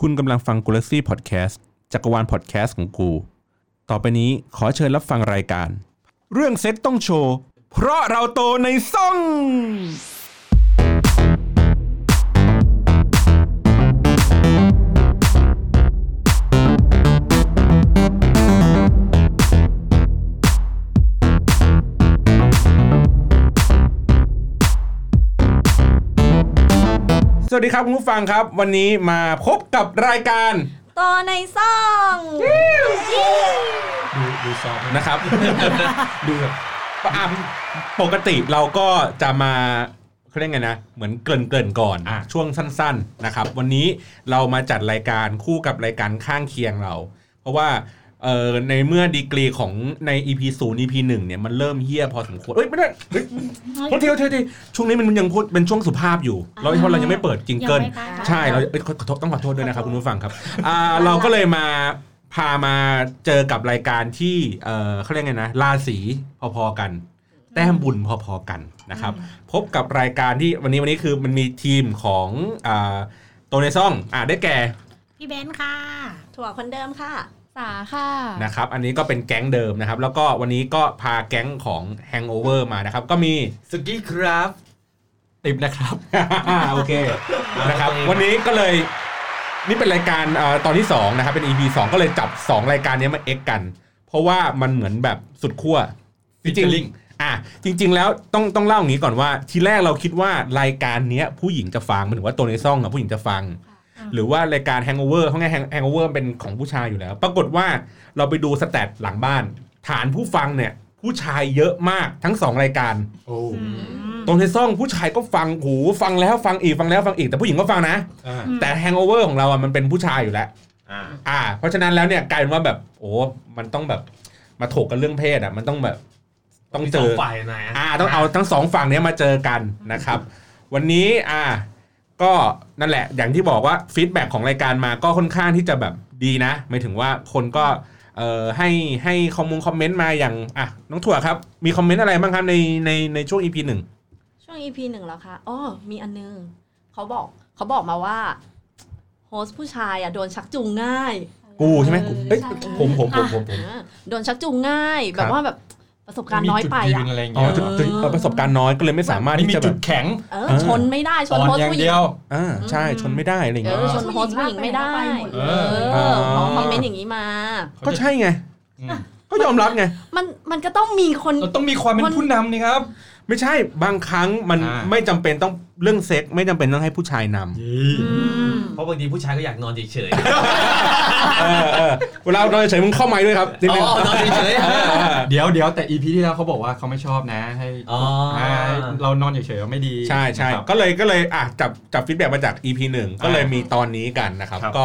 คุณกำลังฟังกูลักซี่พอดแคสต์จักรวาลพอดแคสต์ของกู ต่อไปนี้ขอเชิญรับฟังรายการ เรื่องเซ็กส์ต้องโชว์ เพราะเราโตในซ่อง สวัสดีครับคุณผู้ฟังครับ วันนี้มาพบกับรายการต่อในซ่องดูดูซอฟต์นะครับ ดูแบบอะปกติเราก็จะมาเขาเรียกไงนะ เหมือนเกริ่นเกริ่นๆก่อนอะช่วงสั้นๆนะครับ วันนี้เรามาจัดรายการคู่กับรายการข้างเคียงเรา เพราะว่า เอ่อในเมื่อดีกรีของใน EP 0 EP 1เนี่ยมันเริ่มเฮี้ยพอสมควรเอ้ยไม่ได้เฮ้ยโทษทีโทษทีโทษทีช่วงนี้มันยังพูดเป็นช่วงสุภาพอยู่ เราเพราะเรายังไม่เปิดจิงเกิลยังไม่กล้าใช่เราเอ้ยขอขอโทษต้องขอโทษด้วยนะครับคุณผู้ฟังครับอ่าเราก็เลยมาพามาเจอกับรายการที่เออเขาเรียกไงนะราศีพอๆกัน แต้มบุญพอๆกันนะครับ พบกับรายการที่วันนี้วันนี้คือมันมีทีมของอ่าโตในซ่องอ่าได้แก่พี่เบนซ์ค่ะ ถั่วคนเดิมค่ะ สาค่ะนะครับอันนี้ก็เป็นแก๊งเดิมนะครับ แล้วก็วันนี้ก็พาแก๊งของ Hangover มานะครับ ก็มีสกี้ครับติบนะครับ โอเคนะครับ วันนี้ก็เลยนี่เป็นรายการเอ่อตอนที่2นะครับเป็น EP 2 ก็เลยจับ 2 รายการนี้มาเอ็กกัน เพราะว่ามันเหมือนแบบสุดขั้วจริง Featuring ๆอะจริง ๆ แล้วต้องต้องเล่าอย่างนี้ก่อนว่า ทีแรกเราคิดว่ารายการเนี้ยผู้หญิงจะฟังหมันถึงว่าตัวในซ่องอะผู้หญิงจะฟัง หรือว่ารายการ Hangover เพราะไง Hang- Hangover เป็นของผู้ชายอยู่แล้ว ปรากฏว่าเราไปดูสแตทหลังบ้าน ฐานผู้ฟังเนี่ย ผู้ชายเยอะมากทั้งสองรายการโอ้ตรงในซ่องผู้ชายก็ฟังหูฟังแล้วฟังอีกฟังแล้วฟังอีกแต่ผู้หญิงก็ฟังนะอ่าแต่ Hangover ของเราอะมันเป็นผู้ชายอยู่แล้วอ่าอ่า เพราะฉะนั้นแล้วเนี่ยกลายเป็นว่าแบบโอ้มันต้องแบบมาถกกันเรื่องเพศอะมันต้องแบบต้องเจมีสองฝ่ายไหนอ่า ต้องเอาทั้งสองฝั่งเนี้ยมาเจอกันนะครับ วันนี้อ่า ก็นั่นแหละ อย่างที่บอกว่าฟีดแบ็ของรายการมาก็ค่อนข้างที่จะแบบดีนะหมายถึงว่าคนก็เอ่อให้ให้คอมมงคอมเมนต์มาอย่างอะน้องถั่วครับ มีคอมเมนต์อะไรบ้างครับในในในช่วง EP หนึ่งช่วง EP หนึ่งแล้วค่ะอ๋อมีอันนึงเขาบอกเขาบอกมาว่าโฮสต์ผู้ชายอะโดนชักจูงง่าย กูใช่ไหมกูเอ้ยใช่ผมผมผมผมผมอ่าโดนชักจูงง่ายคแบรับบว่าแบบ ประสบการณ์น้อยไปมีอะจุดยืนอะไรอย่างอ๋อเงี้ยจุดจุดเอ่อประสบการณ์น้อยก็เลยไม่สามารถไม่ที่มีจะแบจุบดแข็งเออเออชนไม่ได้ชนอ่อนโฮสอต์ย่างผู้หญิเดีงยวอ่าใช่ชนไม่ได้อะไรอย่างเอเงี้ยอชนโฮสต์ผู้หญิงไม่ได้เอเอออเขาคอมเมนต์อย่างนี้มา ก็ใช่ไงอืมก็ยอมรับไงมันมันก็ต้องมีคนเราต้องมีความเป็นผู้นำนี่ครับ ไม่ใช่บางครั้งมันอ่าไม่จำเป็นต้อง เรื่องเซ็กไม่จำเป็นต้องให้ผู้ชายนำอืมเพราะบางทีผู้ชายก็อยากนอนเฉยเออเออเวลาเราเฉยมึงเข้าไม้ด้วยครับนิดๆนึงอ๋อนอนเฉยเออเออเดี๋ยวเดี๋ยวแต่ EP ที่แล้วเขาบอกว่าเขาไม่ชอบนะให้ๆอ๋อให้เรานอนเฉยๆไม่ดีใช่ใช่นะครับ ก็เลยก็เลยอะจับจับฟีดแบ็มาจาก EP หนึ่งก็เลยมีตอนนี้กันนะครับ ครับ ก็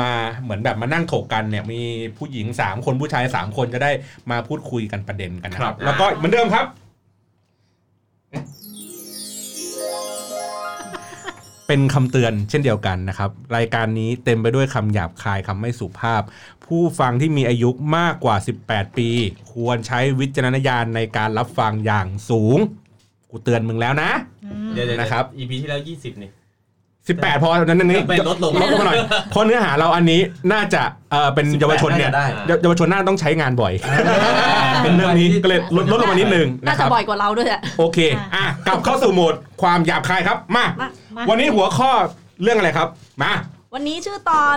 มาเหมือนแบบมานั่งถกกันเนี่ยมีผู้หญิง 3 คนผู้ชาย 3 คนจะได้มาพูดคุยกันประเด็นกันนะครับ แล้วก็เหมือนเดิมครับ เป็นคำเตือนเช่นเดียวกันนะครับ รายการนี้เต็มไปด้วยคำหยาบคายคำไม่สุภาพ ผู้ฟังที่มีอายุมากกว่า 18 ปี ควรใช้วิจารณญาณในการรับฟังอย่างสูง กูเตือนมึงแล้วนะ เดี๋ยวๆนะครับ EP ที่แล้ว 20 นี่ 18 พอนั้นนี้เป็นลดลงลดลงมาหน่อยเพราะเนื้อหาเราอันนี้น่าจะเออเป็นเยาวชนเนี่ยาจะได้ เยาวชนน่าต้องใช้งานบ่อย เป็นเรื่องนี้ก็เลยลดลดลงมานิดนึงน่านะคจะรับบ่อยกว่าเราด้วยแหละโอเคอะกลับเข้าสู่โหมดความหยาบคายครับมามา วันนี้หัวข้อเรื่องอะไรครับมาวันนี้ชื่อตอน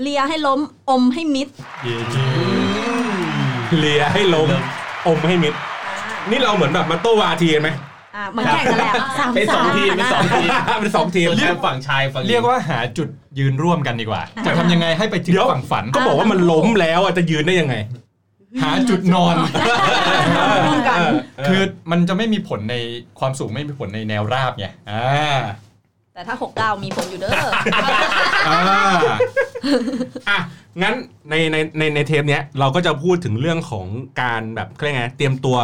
เลียให้ล้มอมให้มิดเลียให้ลมอมให้มิดนี่เราเหมือนแบบมาโต้วาทีกันไหม อ่าเหมือนแข่งกันแหละสามเป็นสองสามทีมเป็นสองทีมเป็นสองทีม เรียกฝั่งชายฝั่งหญิงเรียกว่าหาจุดยืนร่วมกันดีกว่า จะทำยังไงให้ไปถึงเดี๋ยว ฝั่งฝัน ก็บอกว่ามันล้มแล้วอะจะยืนได้ยังไง หาจุดนอนร่วมกันคือมันจะไม่มีผลในความสูงไม่มีผลในแนวราบไงอ่าแต่ถ้าหกดาวมีผลอยู่เด้ออ่าอะงั้นในในในในเทปเนี้ยเราก็จะพูดถึงเรื่องของการแบบเรียกไงเตรียมตัว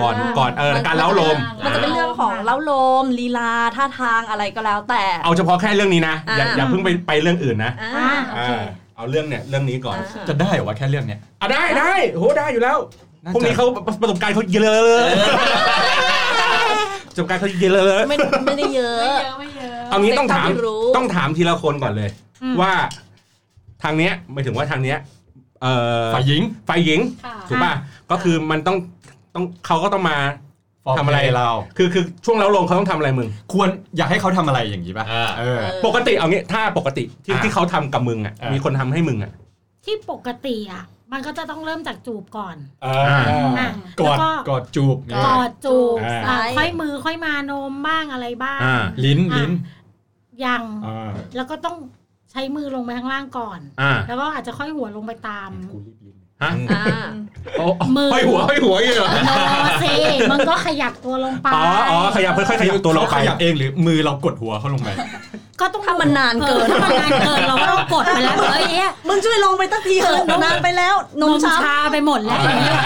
ก่อนอ่าก่อนเออมันการเล้าลม มันจะเป็นเรื่องของเล้าโลมลีลาท่าทางอะไรก็แล้วแต่ เอาเฉพาะแค่เรื่องนี้นะ อย่าอ่าอย่าเพิ่งไปไปเรื่องอื่นนะอ่าโอ เคอ่าเอาเรื่องเนี่ยเรื่องนี้ก่อนอ่าจะได้เหรอวะแค่เรื่องเนี้ยอะได้ได้โหได้อยู่แล้วน่าพวกจะนี้เขาประสบการณ์เขาเยอะเลยประสบการณ์เขาเยอะเลยไม่ไม่ได้เยอะไม่เยอะไม่เยอะเอางี้ต้องถามเซ็กเท่าที่รู้ต้องถามทีละคนก่อนเลยอืมว่าทางเนี้ยหมายถึงว่าทางเนี้ยเอ่อฝ่ายหญิงฝ่ายหญิงค่ะถูกป่ะก็คือมันต้องต้องเขาก็ต้องมา ทำอะไรเราคือคือช่วงแล้วลงเขาต้องทำอะไรมึง ควรอยากให้เขาทำอะไรอย่างนี้ป่ะอ่าเออปกติเอางี้ถ้าปกติที่อะที่เขาทำกับมึงอะอะมีคนทำให้มึงอะที่ปกติอะมันก็จะต้องเริ่มจากจูบก่อนอ่าอะกอดแล้วก็กอดจูบกกอดจูบอ่าอะค่อยมือค่อยมานมบ้างอะไรบ้างอ่าลิ้นอะลิ้นยังอ่าแล้วก็ต้องใช้มือลงไปข้างล่างก่อนอ่าแล้วก็อาจจะค่อยหัวลงไปตามกูรีบลิ้น ฮะอ่าโอ้มือห้อยหัวห้อยหัวอย่างเงี้ยเหรอโนเซมันก็ขยับตัวลงไป อ๋ออ๋อขยับค่อยๆขยับตัวลงเขาไป ขยับเองหรือมือเรากดหัวเขาลงไป ก็ต้องถ้ามันนานเกินออถ้ามันนานเกินเราก็ต้องกดไปแล้วเอ้ยเนี่ยมึงช่วยลงไปตั้งทีเถอะนานไปแล้วนนมมช้าชาไปหมดแล้วอย่างเงี้ย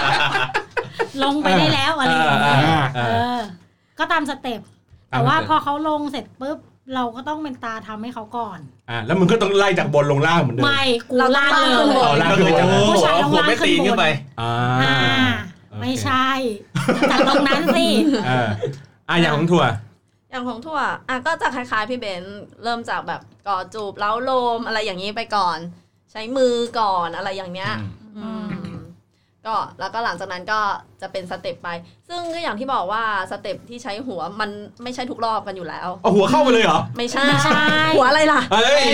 ลงไปได้แล้วอะไรอย่างเงี้ยอ่าเออ่าอก็ตามสเต็ปแต่ว่าพอเขาลงเสร็จปุ๊บ เราก็ต้องเป็นตาทำให้เขาก่อน อ่าแล้วมึงก็ต้องไล่จากบนลงล่างเหมือนเดิมไม่กูเราล่างต้องเลล่างขึ้นบยอ๋อล่างขึ้นไปโอ้ผู้ชายต้องหัวไม่ล่างขึ้นตีนขึ้นไปอ่าอ่าโอเคไม่ใช่จากตรงนั้นสิเอออะอย่างของถั่วอย่างของถั่วอะก็จะคล้ายๆพี่เบนซ์เริ่มจากแบบกอดจูบเล้าโลมอะไรอย่างนี้ไปก่อน ใช้มือก่อนอะไรอย่างเนี้ยอืม ก็แล้วก็หลังจากนั้นก็จะเป็น step ไป ซึ่งก็อย่างที่บอกว่า step ที่ใช้หัวมันไม่ใช่ทุกรอบกันอยู่แล้วเอาหัวเข้าไปเลยเหรอ ไม่ใช่ไม่ใช่ หัวอะไรล่ะเอ้ย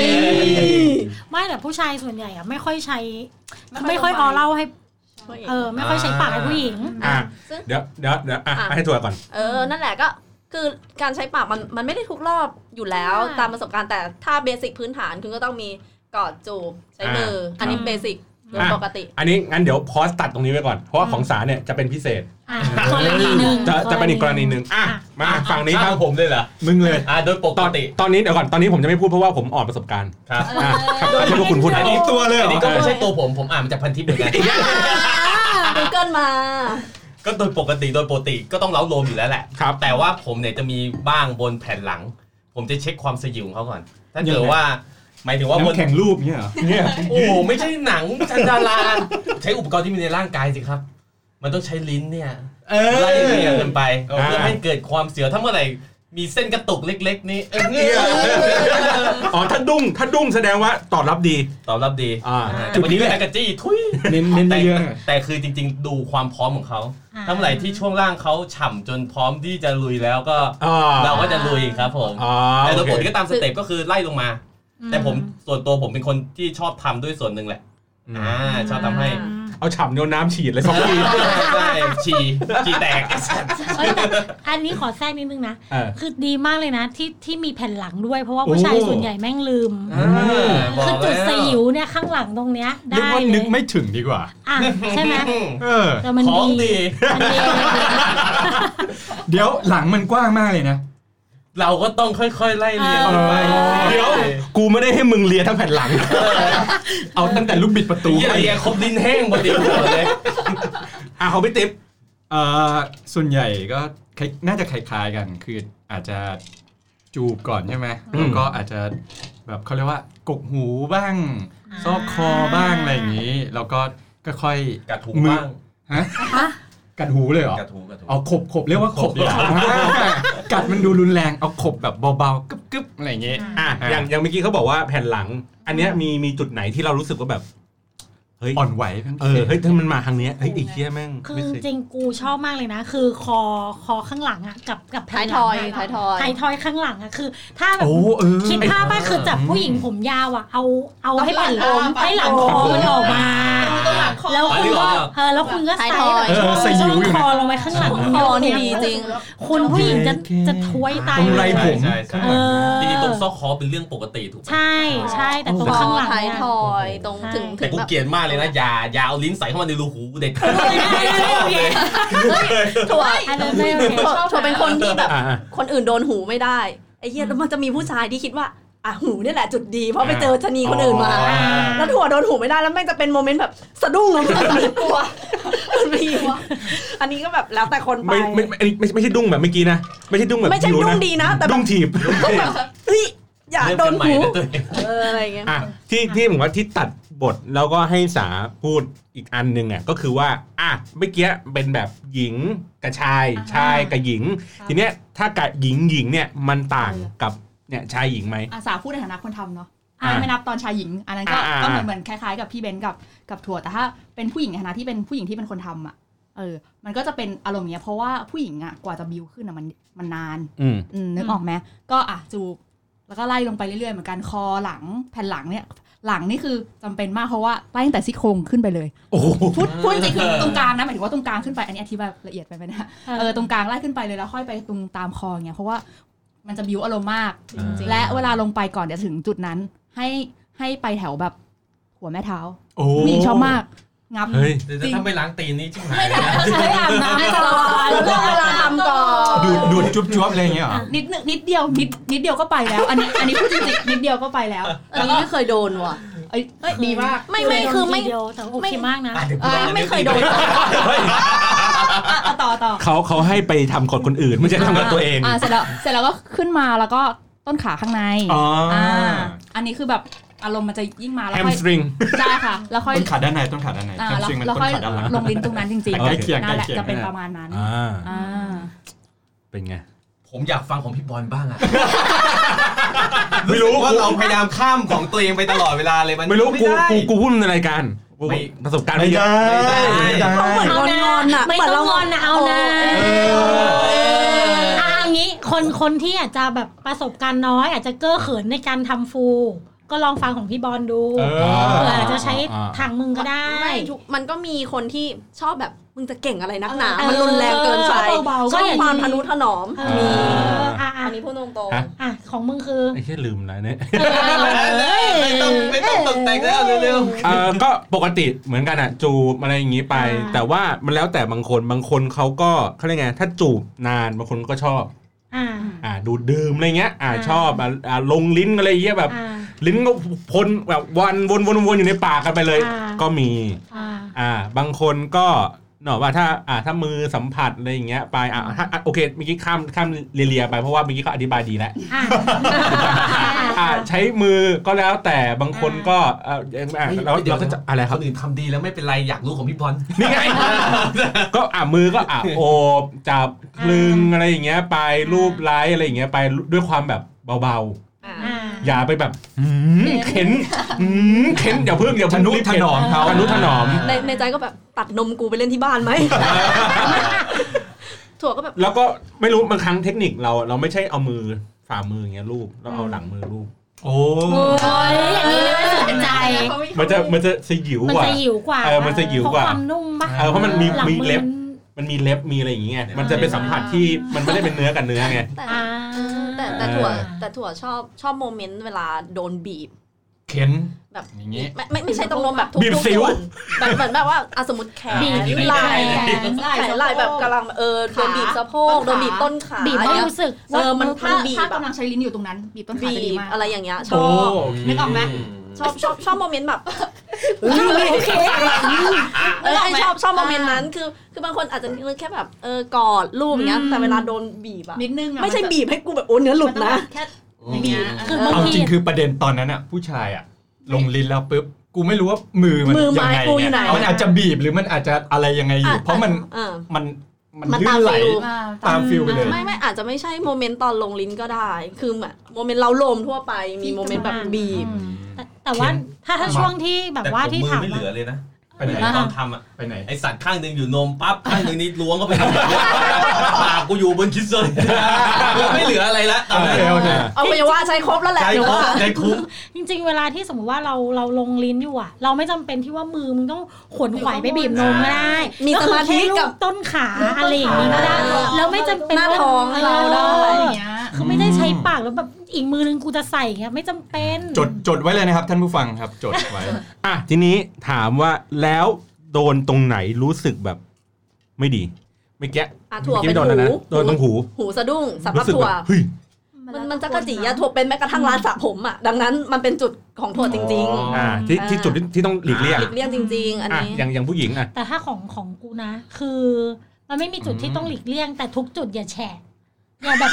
ไม่แต่ผู้ชายส่วนใหญ่อะไม่ค่อยใช้ ไม่ค่อยออเล่าให้ เออ ไม่ค่อยใช้ปากให้ผู้หญิง อะซึ่งเดี๋ยวเดี๋ยวเดี๋ยวอะอะให้ถั่วก่อน เออ นั่นแหละก็คือการใช้ปากมันมันไม่ได้ทุกรอบอยู่แล้วอ่าตามประสบการณ์แต่ถ้าเบสิกพื้นฐานคุณก็ต้องมีกอดจูบใช้มืออันนี้เบสิก โดยอะปกติ อันนี้งั้นเดี๋ยวพอสตัดตรงนี้ไว้ก่อน เพราะว่าของสาเนี่ยจะเป็นพิเศษอะกรณีหนึ่งจะจะเป็นอีกกรณีหนึ่งอะอะมาฝั่งนี้ครับข้างผมเลยเหรอมึงเลยอ่าโดยปตกอนติตอนนี้เดี๋ยวก่อนตอนนี้ผมจะไม่พูดเพราะว่าผมอ่อนประสบการณ์ครับอะครับให้พวกคุณพูดอันนี้ตัวเลยเหรอัอนนี้ก็ไม่ใช่ตัวผมผมอ่านมาจากพันทิปเหมือนกันกูเกิลมาก็โดยปกติโดยปกติก็ต้องเล้าโลมอยู่แล้วแหละครับแต่ว่าผมเนี่ยจะมีบ้างบนแผ่นหลัง ผมจะเช็คความสยิวของเขาก่อน ถ้าเกิยัดงไงว่า หมายถึงว่าบนน้ำแข็งรูปเนี่ยเหรอเนี่ยโอ้โหไม่ใช่หนังจันดาราใช้อุปกรณ์ที่มีในร่างกายสิครับ มันต้องใช้ลิ้นเนี่ยเอไล่เรียงกันไปเออเพื่อให้เกิดความเสียวถ้าเมื่อไหร่มีเส้นกระตุกเล็ก ๆ นี่เอออ๋อถ้าดุ้งถ้าดุ้งแสดงว่าตอบรับดี ตอบรับดีอ่าแต่วันนี้เป็นกระจี้ทุยเน้นเน้นแต่เยอะแต่คือจริง ๆ ดูความพร้อมของเขาอ่าถ้าเมื่อไหร่ที่ช่วงล่างเขาฉ่ำจนพร้อมที่จะลุยแล้วก็อ๋อเราก็จะลุยครับผมอ๋อแต่โดยปกโอติเคก็ตามสเต็ปก็คือไล่ลงมา แต่ผมส่วนตัวผมเป็นคนที่ชอบทำด้วยส่วนหนึ่งแหละอ่าชอบทำให้เอาฉ่ำเนียวน้ำฉีดเลยสองทีใช่ฉี่ฉี่แตกเอ้ยแต่อันนี้ขอแทรกนิดนึงนะเออคือดีมากเลยนะ ที่ที่มีแผ่นหลังด้วยเพราะว่าผู้ชายโอ้ส่วนใหญ่แม่งลืมอ่าบอคือกจุดแล้วสยิวเนี่ยข้างหลังตรงเนี้ยนึกได้ว่าเลนึกยไม่ถึงดีกว่าอะใช่ไหมเออแต่มันของดีดีมันดี เดี๋ยวหลังมันกว้างมากเลยนะ เราก็ต้องค่อยๆ ไล่เรียงลงไปเดี๋ยวกูไม่ได้ให้มึงเลียทั้งแผ่นหลัง เอาตั้งแต่ลูกบิดประตูเหี้ยเรียงครบดินแห้งพอดีหัวเลยอะเขาไม่ติ๊บเอ่อส่วนใหญ่ก็คล้ายน่าจะคล้ายๆกัน คืออาจจะจูบก่อนใช่ไหมอืมแล้วก็อาจจะแบบเขาเรียกว่ากกหูบ้างอ่าซอกคอบ้างอะไรอย่างนี้ แล้วก็ค่อยกัดหูมือบ้างฮะฮะกัดหูเลยเหรอกัดหูกัดหูเอาขบขบเรียกว่าขบดีกว่าอ่า กัดมันดูรุนแรงเอาขบแบบเบาๆกึบกึบอะไรอย่างงี้อะอย่างอย่างเมื่อกี้เขาบอกว่าแผ่นหลัง อันเนี้ยมีมีจุดไหนที่เรารู้สึกว่าแบบเฮ้ยอ่อนไหวทั้งเออเฮ้ยถ้ามันมาทางเนี้ยเฮ้ยไอ้เหี้ยแม่งคือไม่จเคยริงๆกูชอบมากเลยนะ คือคอคอข้างหลังอะกับกับแผ่ท้านยหทลังอยอะท้ายทอยไทยทอยข้างหลังอะคือ ถ้าแบบโอ้เออคิดภาพว่าคือจับผู้หญิงผมยาวอะเอาเอาให้แผ่นหลังเอาให้หลังคอมันออกมา แล้วคุณก็เออแล้วคุณก็ใส่ท้ายทอยเออใส่หิวอยู่คนะอลงไปข้างหลังคอนี่ดีจริง คุณผู้หญิงจะจะทวยตายตรงไรเลยผมใช่ใช่เออจริงๆตรงซอกคอเป็นเรื่องปกติถูกไหมใช่ใช่แต่ตรงคอข้างหลังท้ายเนี่ยทอยตรงใช่ถึงถึแต่งกูแบบเกลียดมากเลยนะอย่าอย่าเอาลิ้นใส่เข้ามาในรูหูกูเด็ดขาดถั่วอันนั้นไม่โอเคถั่วถั่วเป็นคนที่แบบอะอะคนอื่นโดนหูไม่ได้ไอ้เหี้ยแล้วมันจะมีผู้ชายที่คิดว่า อะหูเนี่ยแหละจุดดีเพราะไปเจอชะนีคนอื่นมาอ๋อแล้วถั่วโดนหูไม่ได้แล้วแม่งจะเป็นโมเมนต์แบบสะดุ้งอะมันกลัวมันมีอันนี้ก็แบบแล้วแต่คนไปไม่ไม่ไม่อันนี้ไม่ไม่ใช่ดุ้งแบบเมื่อกี้นะไม่ใช่ดุ้งแบบไม่ใช่รู้ดุ้นะงดีนะ แต่แบดุ้บงถีบก็แบบเฮ้ยอย่าเริ่มโดกันนใหม่หูนะตัวเองเอออะไรอย่างเงี้ยอะที่ที่ผมว่าที่ตัดบทแล้วก็ให้สาพูดอีกอันหนึ่งอะก็คือว่าอะเมื่อกี้เป็นแบบหญิงกับชายอ่าชายกับหญิงครับทีเนี้ยถ้ากับหญิงหญิงเนี่ยมันต่างกับ เนี่ยชายหญิงไหมอาสาพูดในฐานะคนทำเนาะอ่าไม่นับตอนชายหญิง อันนั้นก็อ่าก็เหมือนเหมือนคล้ายๆ กับพี่เบนซ์กับกับถั่วแต่ถ้าเป็นผู้หญิงในฐานะที่เป็นผู้หญิงที่เป็นคนทำอะเออ มันก็จะเป็นอารมณ์เนี้ยเพราะว่าผู้หญิงอะกว่าจะบิวขึ้นอะมันมันนานอืมอืมนึกออกไหมก็อะจูบแล้วก็ไล่ลงไปเรื่อยๆเหมือนกันคอหลังแผ่นหลังเนี่ยหลังนี่คือจำเป็นมากเพราะว่าไล่ตั้งแต่ซี่โครงขึ้นไปเลยโอ้โหพูดพูดจริงๆคือตรงกลางนะหมายถึงว่าตรงกลางขึ้นไปอันนี้อธิบายละเอียดไปไหมนะเออตรงกลางไล่ขึ้นไปเลยแล้วค่อยไปตรงตามคออย่างเงี้ยเพราะว่า มันจะบิวอารมณ์มากจริงๆและเวลาลงไปก่อนจะถึงจุดนั้น ให้ให้ไปแถวแบบหัวแม่เท้าโอ้ผู้หญิงชอบมากงับเฮ้ยเดี๋ยวถ้าไม่ล้างตีนนี่ชิบหายไม่เลยได้นะไม่อาบน้ำให้ก่ก่ออนนเลือกเวลาทำก่อนดูดดูดจุ๊บจุ๊บอะไรอย่างเงี้ยเหรอนิดนึงนิดเดียวนิดนิดเดียวก็ไปแล้ว อันนี้อันนี้พูดจริงๆนิดเดียวก็ไปแล้วอันนี้ไม่เคยโดนว่ะเอ้ยเอ้ยดีมากไม่ไม่คือไม่เดียวแต่โอเคมากนะอะเดี๋ยวเออไม่เคยโดนอะอะ ต่อต่อเขาเขาให้ไปทำกดคนอื่น ไม่ใช่ทำกับตัวเองอ่าเสร็จแล้วเสร็จแล้วก็ขึ้นมาแล้วก็ต้นขาข้างในอ๋ออ่าอันนี้คือแบบอารมณ์มันจะยิ่งมาแล้วแฮมค่อยสตริงใช่ค่ะ แล้วค่อยต้นขาด้านในต้นขาด้านในอ่าแฮมแล้วสตริงมันแล้วต้นค่อยขาด้านหลังลงลิ้นตรงนั้นจริงใกล้เคียงนั่นแหละใกล้เคียงจะเป็นประมาณนั้นอ่าอ่าเป็นไง ผมอยากฟังของพี่บอลบ้างอะ ไม่รู้ว่าเราพยายามข้ามของตัวเองไปตลอดเวลาเลยมันไม่รู้กูด้กูกูพูดในรายการกูไม่ ประสบการณ์ไม่เยอะได้ไม่ได้ เขาเหมือนงอนงอนๆอะไม่เหมือนต้เราองงอนนะเอานะเอออะเอย่างนี้คนคนที่อาจจะแบบประสบการณ์น้อย อาจจะเก้อเขินในการทำฟู ก็ลองฟังของพี่บอลดูเออเผื่ออาจจะใช้อ่าทางมึงก็ได้ไม่ทุกมันก็มีคนที่ชอบแบบมึงจะเก่งอะไรนักหนาเออมันรุนแรงเกินไปเบาๆชอบความทนุถนอมเอมีออะอัอะนนี้พูดตรงฮะอะของมึงคือไอ้แค่ลืมนะเนี่ยไม่ต้องไม่ต้องตกแต่งแล้วเร็วเออก็ปกติเหมือนกันอะจูบอะไรอย่างงี้ไปอ่าแต่ว่ามันแล้วแต่บางคนบางคนเขาก็เขาเรียกไงถ้าจูบนานบางคนก็ชอบอ่าอ่าดูดดื่มอะไรเงี้ยอ่าอ่าชอบอ่าอ่าลงลิ้นอะไรเงี้ยแบบอ่า ลิ้นก็พ่นแบบวันวนวนวนอยู่ในปากกันไปเลยอ่าก็มีอ่าอ่า บางคนก็เนอะว่าถ้าอ่าถ้ามือสัมผัสอะไรอย่างเงี้ยไปอ่าถ้าอะโอเคเมื่อกี้ข้ามข้ามเรียๆไปเพราะว่าเมื่อกี้เขาอธิบายดีแล้วอ่าอ่าใช้มือก็แล้วแต่บางคนก็เอออะๆเราเราก็จะอะไรคครับนอื่นทำดีแล้วไม่เป็นไรอยากรู้ของพี่บอลนี่ไงก็อะมือก็อะโอบจับคลึงอะไรอย่างเงี้ยไปรูปไล้อะไรอย่างเงี้ยไปด้วยความแบบเบาๆ อ่าอ่าๆอย่าไปแบบหืมเข็นหืมเข็นอย่าเพิ่งอย่าทเพิ่งนุรีบถเข็นอมเขาทนุถนอมในในใจก็แบบตัดนมกูไปเล่นที่บ้านไหมถั่วก็แบบแล้วก็ไม่รู้บางครั้งเทคนิคเราเราไม่ใช่เอามือฝ่ามืออย่างเงี้ยรูปแล้วเอาหลังมือรูปโอ้โอ้ยอย่างนี้น่าสนใจ มันจะมันจะสยิวมันกว่าจะหิวกว่าเออมันจะหิวกว่าเพระความนุ่มปะเออเพราะมันมีหลังมีมือเล็บมันมันมีเล็บมีอะไรอย่างเงี้ย มันจะเป็นสัมผัสที่มันไม่ได้เป็นเนื้อกับเนื้อไง แต่อ่าแต่แต่ถั่วแต่ถั่วชอบชอบโมเมนต์เวลาโดนบีบ เข็นแบบอย่างงี้ไม่ไม่ไม่ใช่ตรงนมแบบทุกบีบทุกสิวส่วนแบบเหมือนแบบว่าอะสมมติแขนบีบไหล่แขนแขนไหล่แบบกำลังเออโดนบีบสะโพกขาโดนบีบต้นขาบีบอะไรให้เงี้ยรู้สึกเออมันถ้าบีบถ้าอะกำลังใช้ลิ้นอยู่ตรงนั้น บีบต้นขาบีจะดีบมากอะไรอย่างเงี้ยชโอ้อบนึกออกไหม ชอบชอบชอบโมเมนต์แบบโอเคเออชอบชอบโมเมนต์นั้นคือ คือบางคนอาจจะนึกแค่แบบเออกอดรูปอย่างเงี้ยแต่เวลาโดนบีบอะนิดนึงอะไม่ใช่นจะบีบให้กูแบบโอ้เนื้อหลุดมันต้องนะแบบแค่อย่างเงี้ยคือบางเอาทีจริงคือประเด็นตอนนั้นอะผู้ชายอะลงลิ้นแล้วปุ๊บกูไม่รู้ว่ามือมันมือไม้ยังไงกูอยู่ไหนมันอาจจะบีบหรือมันอาจจะอะไรยังไงอยู่อะเพราะมันอะมันมันมันลื่ตามนไหลฟิลอ่าตามฟิลไปเลยไม่ไม่อาจจะไม่ใช่โมเมนต์ตอนลงลิ้นก็ได้ คือแบบโมเมนต์เราลมทั่วไปมีโมเมนต์แบบบีบ แต่แต่ว่าถ้าถ้าช่วงที่แบบแต่ว่าผมที่มือถามไม่เหลืว่าอเลยนะไปไหนตอนทำอะไปไหนไอสัตว์ข้างหนึ่งอยู่นมปั๊บข้างหนึ่งนี่ล้วงเข้าไปปากกูอยู่บนคิดเลยไม่เหลืออะไรละตอนโอนั้นเคโอเคเอาไปว่าใช้ครบแล้วแหละใจหรือคุ้มว่าใจคุ้มจริง ๆ เวลาที่สมมติว่าเราเราลงลิ้นอยู่อะเราไม่จำเป็นที่ว่ามือมึงต้องขวนขวายไปบีบนมก็ได้มีก็สคือมาธิแค่ลูกับต้นขาอะไรอย่างนี้ก็ได้อ่าแล้วไม่จำเป็นหน้าว่ท้องเราได้อะไรเอออย่างเงี้ยคือไม่ได้ใช้ปากแล้วแบบอีกมือนึงกูจะใส่เงี้ยไม่จำเป็นจดจดไว้เลยนะครับท่านผู้ฟังครับจดไว้อะทีนี้ถามว่าแล้วโดนตรงไหนรู้สึกแบบไม่ดีเมื่อกี้อะถั่วเมื่อกี้เป็นโดนอะไรนะหูโดนตรงหู หูสะดุ้งสำหรับรู้สึกถั่วแบบเฮ้ยมันมันจะกระจีอะถั่วเป็นแม้กระทั่งร้านสระผมอะดังนั้นมันเป็นจุดของถั่วจริงอ๋ออ่าที่ที่จุดที่ที่ต้องหลีกเลี่ยงๆหลีกเลี่ยงจริง ๆ อันอะนี้อย่างอย่างผู้หญิงอะแต่ถ้าของของกูนะ คือมันไม่มีจุดที่ต้องหลีกเลี่ยงแต่ทุกจุดอย่าแฉะ อย่าแบบ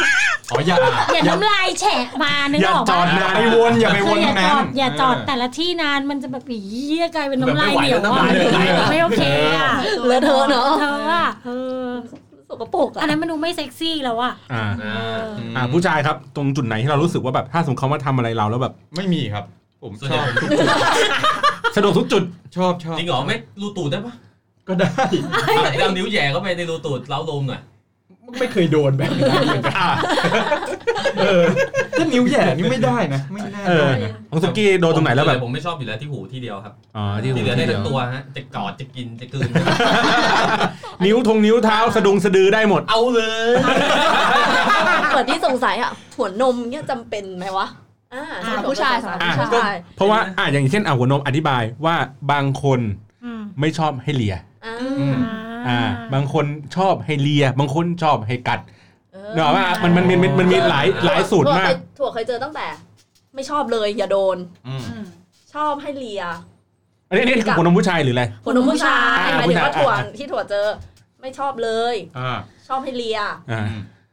อ๋ออย่าอย่าน้ำลายแฉะมานึกอย่าออกจอปะดอย่าไปวนอย่าไปคืวนออตรย่างจนั้อนดอย่าจอดแต่ละที่นานมันจะแบบอีเยี่ยกลายเป็นน้ำลายเหนียวแบบอะไม่ไหวแล้วน้ำลายไหลไม่โอเคอะเลอะเทอะเนอะ เธออะเออสกปรกอันอะนั้นมันดูไม่เซ็กซี่แล้วอะอ่าเอออ่าผู้ชายครับ ตรงจุดไหนที่เรารู้สึกว่าแบบถ้าสมมติเขามาทำอะไรเราแล้วแบบไม่มีครับ ผมส่วนชใหญ่ อบผมสะดวกทุกจุด ชอบชอบจริงเหรอไม่รูตูดได้ปะก็ได้ เอานิ้วแหย่เข้าไปในรูตูดเล้าลมหน่อย ไม่เคยโดนแบบนั้นเหมือนกันเออถ้านิ้วแหย่นี่ไม่ได้นะ ไม่น่าเออได้นะของสุกี้โดนตรงไหนแล้วแบบผมไม่ชอบอยู่แล้วที่หูที่เดียวครับอ๋อที่หูที่เหลือได้ที่เดีทั้ยวงตัวฮะจะกอดจะกินจะกลืนนิ้วทงนิ้วเท้าสะดุงสะดือได้หมด เอาเลยเปิดที่สงสัยอะหัวนมเนี่ยจำเป็นไหมวะอ่าสำหรับผู้ชายสำหรับอะผู้ก็ชายเพราะว่าอะอย่างเช่นอะหัวนมอธิบายว่าบางคนอืมไม่ชอบให้เลียอ่า อ่า บางคนชอบให้เลีย บางคนชอบให้กัดเออเนกอะว่ามันมันมันมันมันมีหลายหลายสูตรมากถั่วเคยเจอตั้งแต่ ไม่ชอบเลยอย่าโดนอืมชอบให้เลียอันนี้อันนี้คือหัวนมผู้ชายหรืออะไรหัวนมผู้ชายอ่าหมายถึงว่าผู้ถั่วชายที่ถั่วเจอ ไม่ชอบเลยอ่าชอบให้เลียอ่า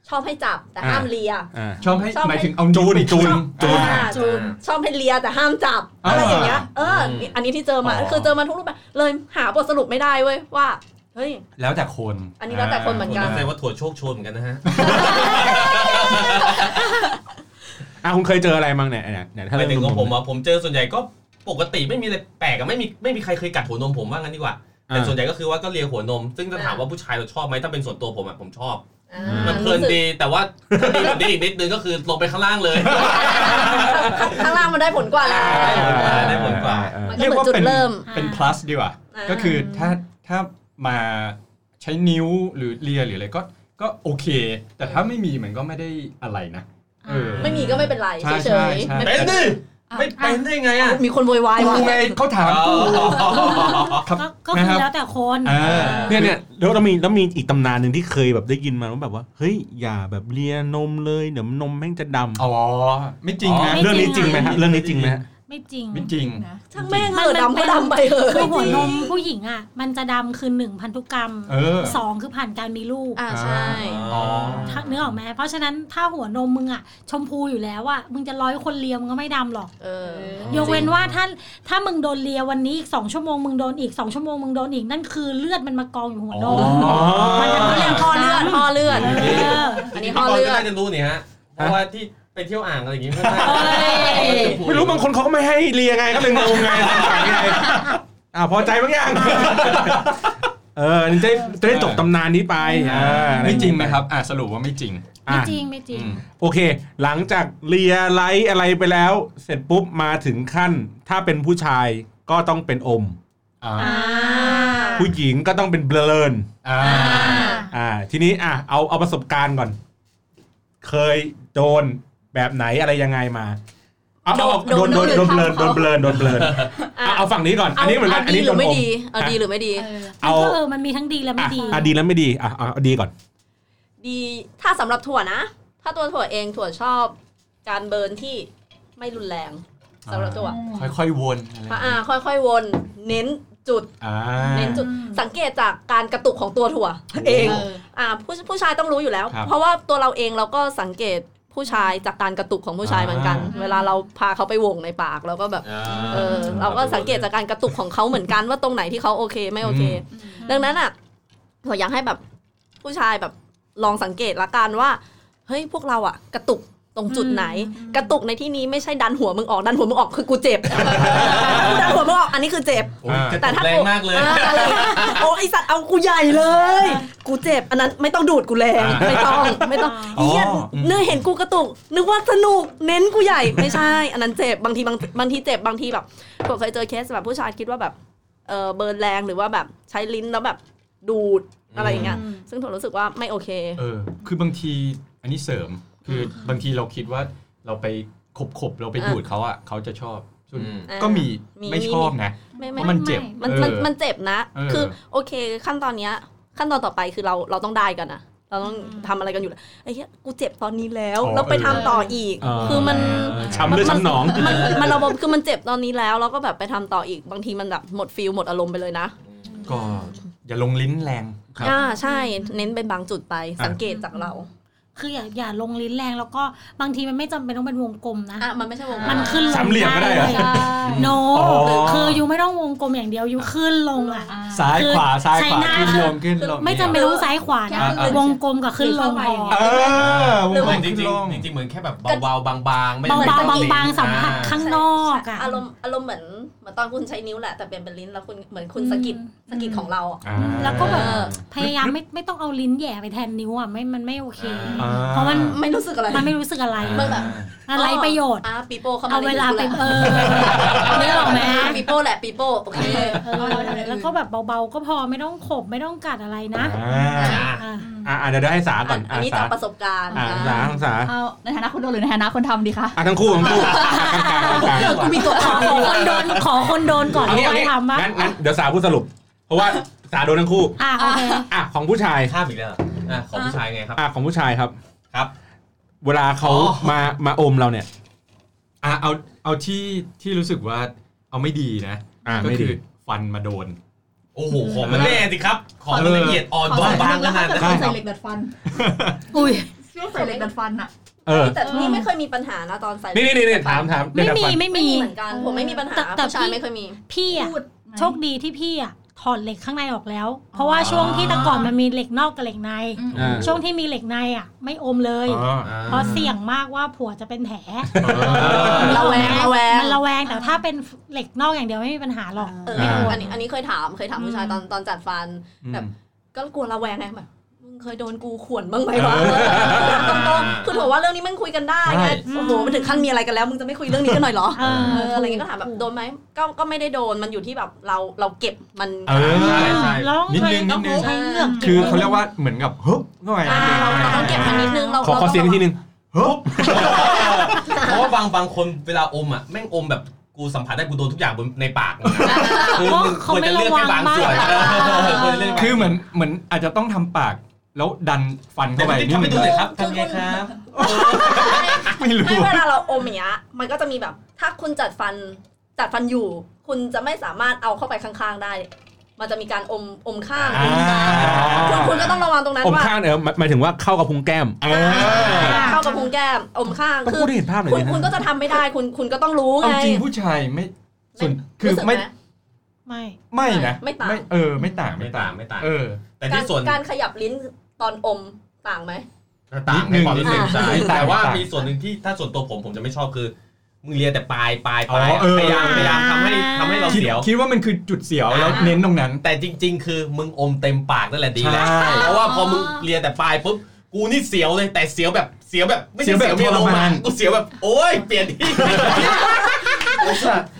ชอบให้จับแต่ห้ามเลียอ่าชอบให้ชอบให้หมายถึงเอาจูนไปจูนจูนอ่าจูนชอบให้เลียแต่ห้ามจับอ่าอะไรอย่างเงี้ยเออ อันนี้ที่เจอมาอ๋อคือเจอมาทุกรูปแบบเลยหาบทสรุปไม่ได้เว้ยว่า เฮ้ย แล้วแต่คน อันนี้แล้วแต่คนเหมือนผมกันเข้าใจว่าถั่วโชคโชนเหมือนกันนะฮะอะคุณเคยเจออะไรบ้างเนี่ยเนี่ยเนี่ยถ้าหมาเรื่ยองถึงนของมผมอะผมเจอส่วนใหญ่ก็ปกติไม่มีอะไรแปลกอะไม่มีไม่มีใครเคยกัดหัวนมผมว่างั้นดีกว่า แต่ส่วนใหญ่ก็คือว่าก็เลียหัวนม ซึ่งจะถามว่าผู้ชายเราชอบไหมถ้าเป็นส่วนตัวผมอะผมชอบอ่ามันเพลินดีแต่ว่าถ้าดีกว่านี้อีกนิดนึงก็คือลงไปข้างล่างเลย ข้างล่างมันได้ผลกว่าแล้วได้ผลกว่ามันก็เหมือนจุดเริ่มเป็น plus ดีกว่าอ่าก็คือถ้าถ้า มาใช้นิ้วหรือเลียหรืออะไรก็ก็โอเค แต่ถ้าไม่มีมันก็ไม่ได้อะไรนะเออไม่มีก็ไม่เป็นไรใช่เฉใช่ยใช่ๆไม่เป็เป็นนดิไม่เป็นได้ไงอะมีคนโวยวายกูว่ะไงเขาถามกู ครับก็ก็นะคืครัอบ แล้วแต่คนอ่า เนี่ยเนี่ยแล้วเรามีแล้วมีอีกตำนานหนึ่งที่เคยแบบได้ยินมาว่าแบบว่าเฮ้ยอย่าแบบเลียนมเลยเดี๋ยวนมแม่งจะดำอ๋อไม่จริงนะ เรื่องนี้จริงไหมฮะเรื่องนี้จริงไหมฮะ ไม่จริงไม่จริงช่างแม่งเหอะดำก็ดำไปเถอะคือหัวนมผู้หญิงอะ มันจะดำคือหนึ่งพันธุกรรมเออสองคือผ่านการมีลูกอ่าใช่อ๋อถ้าเนื้อออกไหมเพราะฉะนั้นถ้าหัวนมมึงอะ ชมพูอยู่แล้วอะมึงจะร้อยคนเลียมงก็ไม่ดำหรอกเออยกเว้นว่าถ้าถ้ามึงโดนเลียวันนี้อีกสองชั่วโมงมึงโดนอีกสองชั่วโมงมึงโดนอีกนั่นคือเลือดมันมากองอยู่หัวนมอ๋อมันจะเขาไม่เรียกห่อเลือดห่อเลือดเอออันนี้พี่ห่อบอลเลือก็ดน่าจะรู้นี่ฮะเพราะว่าที่ ไปเที่ยวอ่างอะไรอย่างงี้ไม่ได้ไม่รู้บางคนเขาก็ไม่ให้เลียไงก็เลยงงไงสงสัยไงอ่าพอใจบ้างยังเอออันนี้จะได้จะได้จบตำนานนี้ไปเออไม่จริงไหมครับอ่าสรุปว่าไม่จริงอะไม่จริงไม่จริงอืมโอเค หลังจากเลียไล้อะไรไปแล้ว เสร็จปุ๊บมาถึงขั้น ถ้าเป็นผู้ชายก็ต้องเป็นอมอ่าอ่าผู้หญิงก็ต้องเป็น burn อ่าอ่า ทีนี้อะเอาเอาประสบการณ์ก่อน เคยโดน แบบไหนอะไรยังไงมาเอาเอาเอาโดนโดนโดน burn โดนเบลนโดนเบลนเอาเอาฝั่งนี้ก่อน อันนี้เหมือนกันอันนี้ดีหโดรืนไม่อมดีเอาดีหรือไม่ดีมันก็เออมันมีทั้งดีและไม่อะดีอะดีแล้วไม่ดีอะเอาเอาดีก่อน ดีถ้าสำหรับถั่วนะ ถ้าตัวถั่วเองถั่วชอบ การเบิร์นที่ไม่รุนแรงสำหรับถั่วค่อยๆวนอะไรอ่าค่อยๆวน เน้นจุดอ่าเน้นจุดสังเกตจากการกระตุกของตัวถั่วเองอ่าผู้ผู้ชายต้องรู้อยู่แล้วครับเพราะว่าตัวเราเองเราก็สังเกต ผู้ชายจากการกระตุกของผู้ชายเหมือนกันอ่าเวลาเราพาเขาไปวงในปากเราก็แบบเออเราก็สังเกตจากการกระตุกของเขาเหมือนกันว่าตรงไหนที่เขาโอเคไม่โอเค ดังนั้นอะเราอยากให้แบบผู้ชายแบบลองสังเกตละกันว่าเฮ้ยพวกเราอะ กระตุก ตรงจุดไหน กระตุกในที่นี้ไม่ใช่ดันหัวมึงออกดันหัวมึงออกคือกูเจ็บดันหัวมึงออกอันนี้คือเจ็บโอ้ยกระแต่ตุกถ้าแรงมากเลยอ่าอะไรอย่างเงี้ยโอ้ไอสัตว์เอากูใหญ่เลย กูเจ็บอันนั้นไม่ต้องดูดกูแรงไม่ต้องไม่ต้องอ๋อเฮียอืมเนื้อเห็นกูกระตุก นึกว่าสนุกเน้นกูใหญ่ไม่ใช่ อันนั้นเจ็บบางทีบางบางทีเจ็บบางทีแบบผมเคยเจอเคสแบบผู้ชายคิดว่าแบบเออเบิร์นแรงหรือว่าแบบใช้ลิ้นแล้วแบบดูดอะไรอย่างเงี้ยซึ่งผมรู้สึกว่าไม่โอเคเออคือบางทีอันนี้เสริม คือบางทีเราคิดว่าเราไปขบขบๆเราไปดูดเขาอะเขาจะชอบส่วนอืมก็มีมีไม่ชอบนะไม่เพไม่ราะมันเจ็บมันมันเออมันเจ็บนะเออคือโอเค ขั้นตอนเนี้ย ขั้นตอนต่อไปคือเราเราต้องได้กันนะเราต้องทำอะไรกันอยู่แล้วไอ้เหี้ยกูเจ็บตอนนี้แล้วอ๋อแล้วไปทำต่ออีกเออคือมันช้ำเลือดช้ำหนอง มันมันระบบคือมันเจ็บตอนนี้แล้วแล้วก็แบบไปทำต่ออีกบางทีมันแบบหมดฟิลหมดอารมณ์ไปเลยนะ ก็อย่าลงลิ้นแรงครับอ่าใช่ เน้นเป็นบางจุดไปสังเกตจากเรา คืออย่าอย่าลงลิ้นแรงแล้วก็บางทีมันไม่จำเป็นต้องเป็นวงกลมนะ อะมันไม่ใช่วงมันขึ้นลงสามเหลี่ยมก็ได้เหรอ โนอ๋อคืออยู่ไม่ต้องวงงกลมอย่างเดียวอยู่ขึ้นลงอะซ้ายขวาซ้ายใช้ขวาหน้าขึ้นลงขึ้นลงไม่จำเป็นต้องซ้ายขวานะอ่าวงกลมกับขึ้นลงพอเออวงเหกลมือนมจริขึ้งนลงๆจริงๆเหมือนแค่แบบเบาๆบางๆไม่เบาไม่ต้องๆบางลิ้นๆสัมผัสอ่าข้างนอกอะอารมณ์อารมณ์เหมือนเหมือนตอนคุณใช้นิ้วแหละแต่เปลี่ยนเป็นลิ้นแล้วคุณเหมือนคุณสะกิดสะกิดของเราอะอ่าแล้วก็แบบเออพยายามไม่ไม่ต้องเอาลิ้นแหย่ไปแทนนิ้วอะไม่มันไม่โอเคอ่าเพราะมันไม่รู้สึกอะไร มันไม่รู้สึกอะไรมันแบบอะไรประโยชน์อะปีโป้เข้ามาเอาเวลาไปเออนึกออกไหมปีโป้แหละปีโป้โอเคเออแล้วก็แบบเบาๆก็พอไม่ต้องขบไม่ต้องกัดอะไรนะอ่าอะอะอะเดี๋ยวเดี๋ยวให้สาก่อนอันนี้สาจากประสบการณ์อะนะสาทั้งสาเอาในฐานะคนโดนหรือในฐานะคนทำดีคะอะทั้งคู่ทั้งคู่อะกลางๆกลางๆกูมีตัวขอขอคนโดนขอคนโดนก่อนเอาที่งี้เอาจะงี้ทำบ้างงั้นงั้นเดี๋ยวสาพูดสรุป เพราะว่าสาโดนทั้งคู่อะโอเคอะของผู้ชายข้ามอีกแล้วเหร ออะของผู้ชายไงครับอะของผู้ชายครับครับ เวลาเขาอ๋อ มามาอมเราเนี่ย อะเอาเอาที่ที่รู้สึกว่าเอาไม่ดีนะ อะก็ไม่คืดี อฟันมาโดน โอ้โหของมันแน่สิครับ ของมันละเอียดอ่อนบางบางขนาดถ้านั้นเกิดใส่เหล็กดัดฟันอุ้ย ช่วงใส่เหล็กดัดฟันอะเออแต่นี่ไม่เคยมีปัญหานะตอนใส่นี่นี่นี่นี่ถามถามไม่เดี๋ยวมีก่อนไม่ไม่มีมี เหมือนกัน ผมไม่มีปัญหาแต่แต่ผู้ชายพี่ ไม่เคยมี พี่อะพูดโชคดีที่พี่อะ ถอดเหล็กข้างในออกแล้ว เพราะว่าช่วงที่แต่ก่อนมันมีเหล็กนอกกับเหล็กใน อ่า ช่วงที่มีเหล็กในอะ ไม่อมเลย อ๋อ เพราะเสี่ยงมากว่าผัวจะเป็นแผลระแวงระแวง มันระแวงแต่ถ้าเป็นเหล็กนอกอย่างเดียวไม่มีปัญหาหรอก เอออ่าอันนี้อันนี้เคยถามเคยถามผู้ชายตอนตอนจัดฟัน แบบ ก็กลัวระแวงไงแบบมึง เคยโดนกูข่วนบ้างไหมวะตรงๆคือถือว่าเรื่องนี้มันคุยกันได้ไงใช่โอ้โหมันถึงขั้นมีอะไรกันแล้วมึงจะไม่คุยเรื่องนี้กันหน่อยเหรอเออเอออะไรเงี้ยก็ถามแบบโดนไหมก็ก็ไม่ได้โดนมันอยู่ที่แบบเราเราเก็บมันเออใช่ใช่แล้วนิดนึงนิดนึงใช้เหงือกคือเขาเรียกว่าเหมือนกับฮึบเข้าไปอ่าเราเราต้องเก็บมันนิดนึงเราขอขอเสียงอีกทีหนึ่งฮึบเพราะว่าบางบางคนเวลาอมอะแม่งอมแบบกูสัมผัสได้กูโดนทุกอย่างบนในปากมึงอะคือมึงควรจะเลือกแค่บางส่วนเออควรจะเลือกแค่บางส่วนคือเหมือนเหมือนอาจจะต้องทำปาก แล้วดันฟันเดี๋เข้ายวไปพี่นิดทำให้นึดูงหน่อยครับทำไงครับไม่รู้ไม่เวลาเราอมอย่างเงี้ยมันก็จะมีแบบ ถ้าคุณจัดฟันจัดฟันอยู่ คุณจะไม่สามารถเอาเข้าไปข้างๆได้ มันจะมีการอมอมข้างอ่าคุณคุณก็ต้องระวังตรงนั้นอมว่าข้างเออหมายหมายถึงว่าเข้ากับพุงแก้มเออเข้ากับพุงแก้มอมข้างต้องคือพูดให้เห็นภาพหน่อยคุณดิคุณก็จะทำไม่ได้คุณคุณก็ต้องรู้เอาไงจริงผู้ชายไม่ส่วนคือรู้สึกไม่ไหมไม่ ไม่นะ ไม่ต่างเออ ไม่ต่าง ไม่ต่าง ไม่ต่าง เออ แต่การที่ส่วนการขยับลิ้น ตอนอมต่างไหมต่างในความรู้สึกนิดนึงใช่นิดนึงแต่ว่าต่างมีส่วนหนึ่งที่ถ้าส่วนตัวผมผมจะไม่ชอบคือมึงเลียแต่ปลายปลายปอ๋อลายเออพยายามพยายามทำให้ทำให้เราคิดเสียว คิดว่ามันคือจุดเสียวแล้วเน้นตรงนั้น แต่จริง ๆ คือมึงอมเต็มปากนั่นแหละดีแล้วใช่เพราะว่าพอมึงเลียแต่ปลายปุ๊บกูนี่เสียวเลยแต่เสียวแบบเสียวแบบไม่ใช่เสีเสียยววแบบมีลมทรมาอะนกูเสียวแบบ โอ๊ยเปลี่ยนที่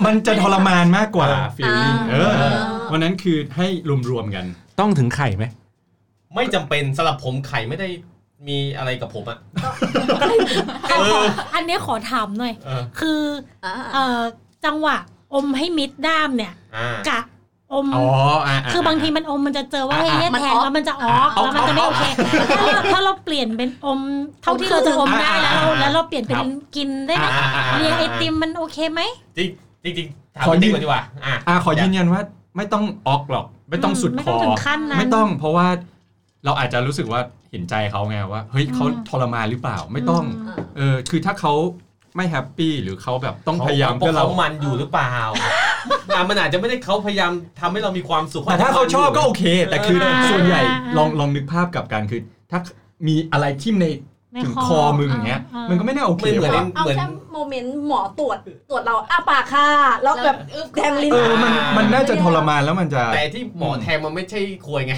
มันจะทรมานมากกว่าฟีลลิ่งเอออ่าวันนั้นคือให้รวมๆกัน ต้องถึงไข่ไหม ไม่จำเป็นสำหรับผมไข่ไม่ได้มีอะไรกับผมอะขอขออันนี้ขอถามหน่อย เออคืออ่าเอ่อจังหวะอมให้มิดด้ามเนี่ยอ่ากะอม อ๋ออะคือบางทีมันอมมันจะเจอว่าอะเฮ้ยเนี่ยมันแทงออกแล้วมันจะออกอะแล้วมันจะไม่โอเคถ้าเราถ้าเราเปลี่ยนเป็นอม เท่าที่เราจะอมได้แล้วเราแล้วเราเปลี่ยนเป็นกินได้ไหมอะอะอะเรียงไอติมมันโอเคไหม จริงจริงจริงๆถามขอพี่ยืติ๊กน ก่อนดีกว่าอะ อะขอยืนยันว่าไม่ต้องออกหรอก ไม่ต้องสุดไม่คต้องอถึงขั้นนั้น ไม่ต้องเพราะว่า เราอาจจะรู้สึกว่าเห็นใจเขาไงว่าเฮ้ยอืมเขาทรมานหรือเปล่าไม่ต้องอ่าเออคือถ้าเขาไม่แฮปปี้หรือเขาแบบต้องพยายามเพเพื่อราะเราเขามันอยู่หรือเปล่าอะมันอาจจะไม่ได้เขาพยายามทำให้เรามีความสุขแต่ถ้าเขาชอบก็โอเค แต่คืออ่าส่วนใหญ่อ่าลองลองนึกภาพกลับกันคือ ถ้ามีอะไรทิ่มในใน ถึงคอคอมึงอย่างเงี้ยอ่ามัมันก็ไม่น่าโอเคไม่เหมือนว่ะเอาเหมือนแค่โมเมนต์หมอตรวจตรวจเราอ้าปากค่ะแล้วแบบแทงลิ้นเออมันมันน่าจะทรมานแล้วมันจะ แต่ที่หมอแทงมันไม่ใช่ควยไง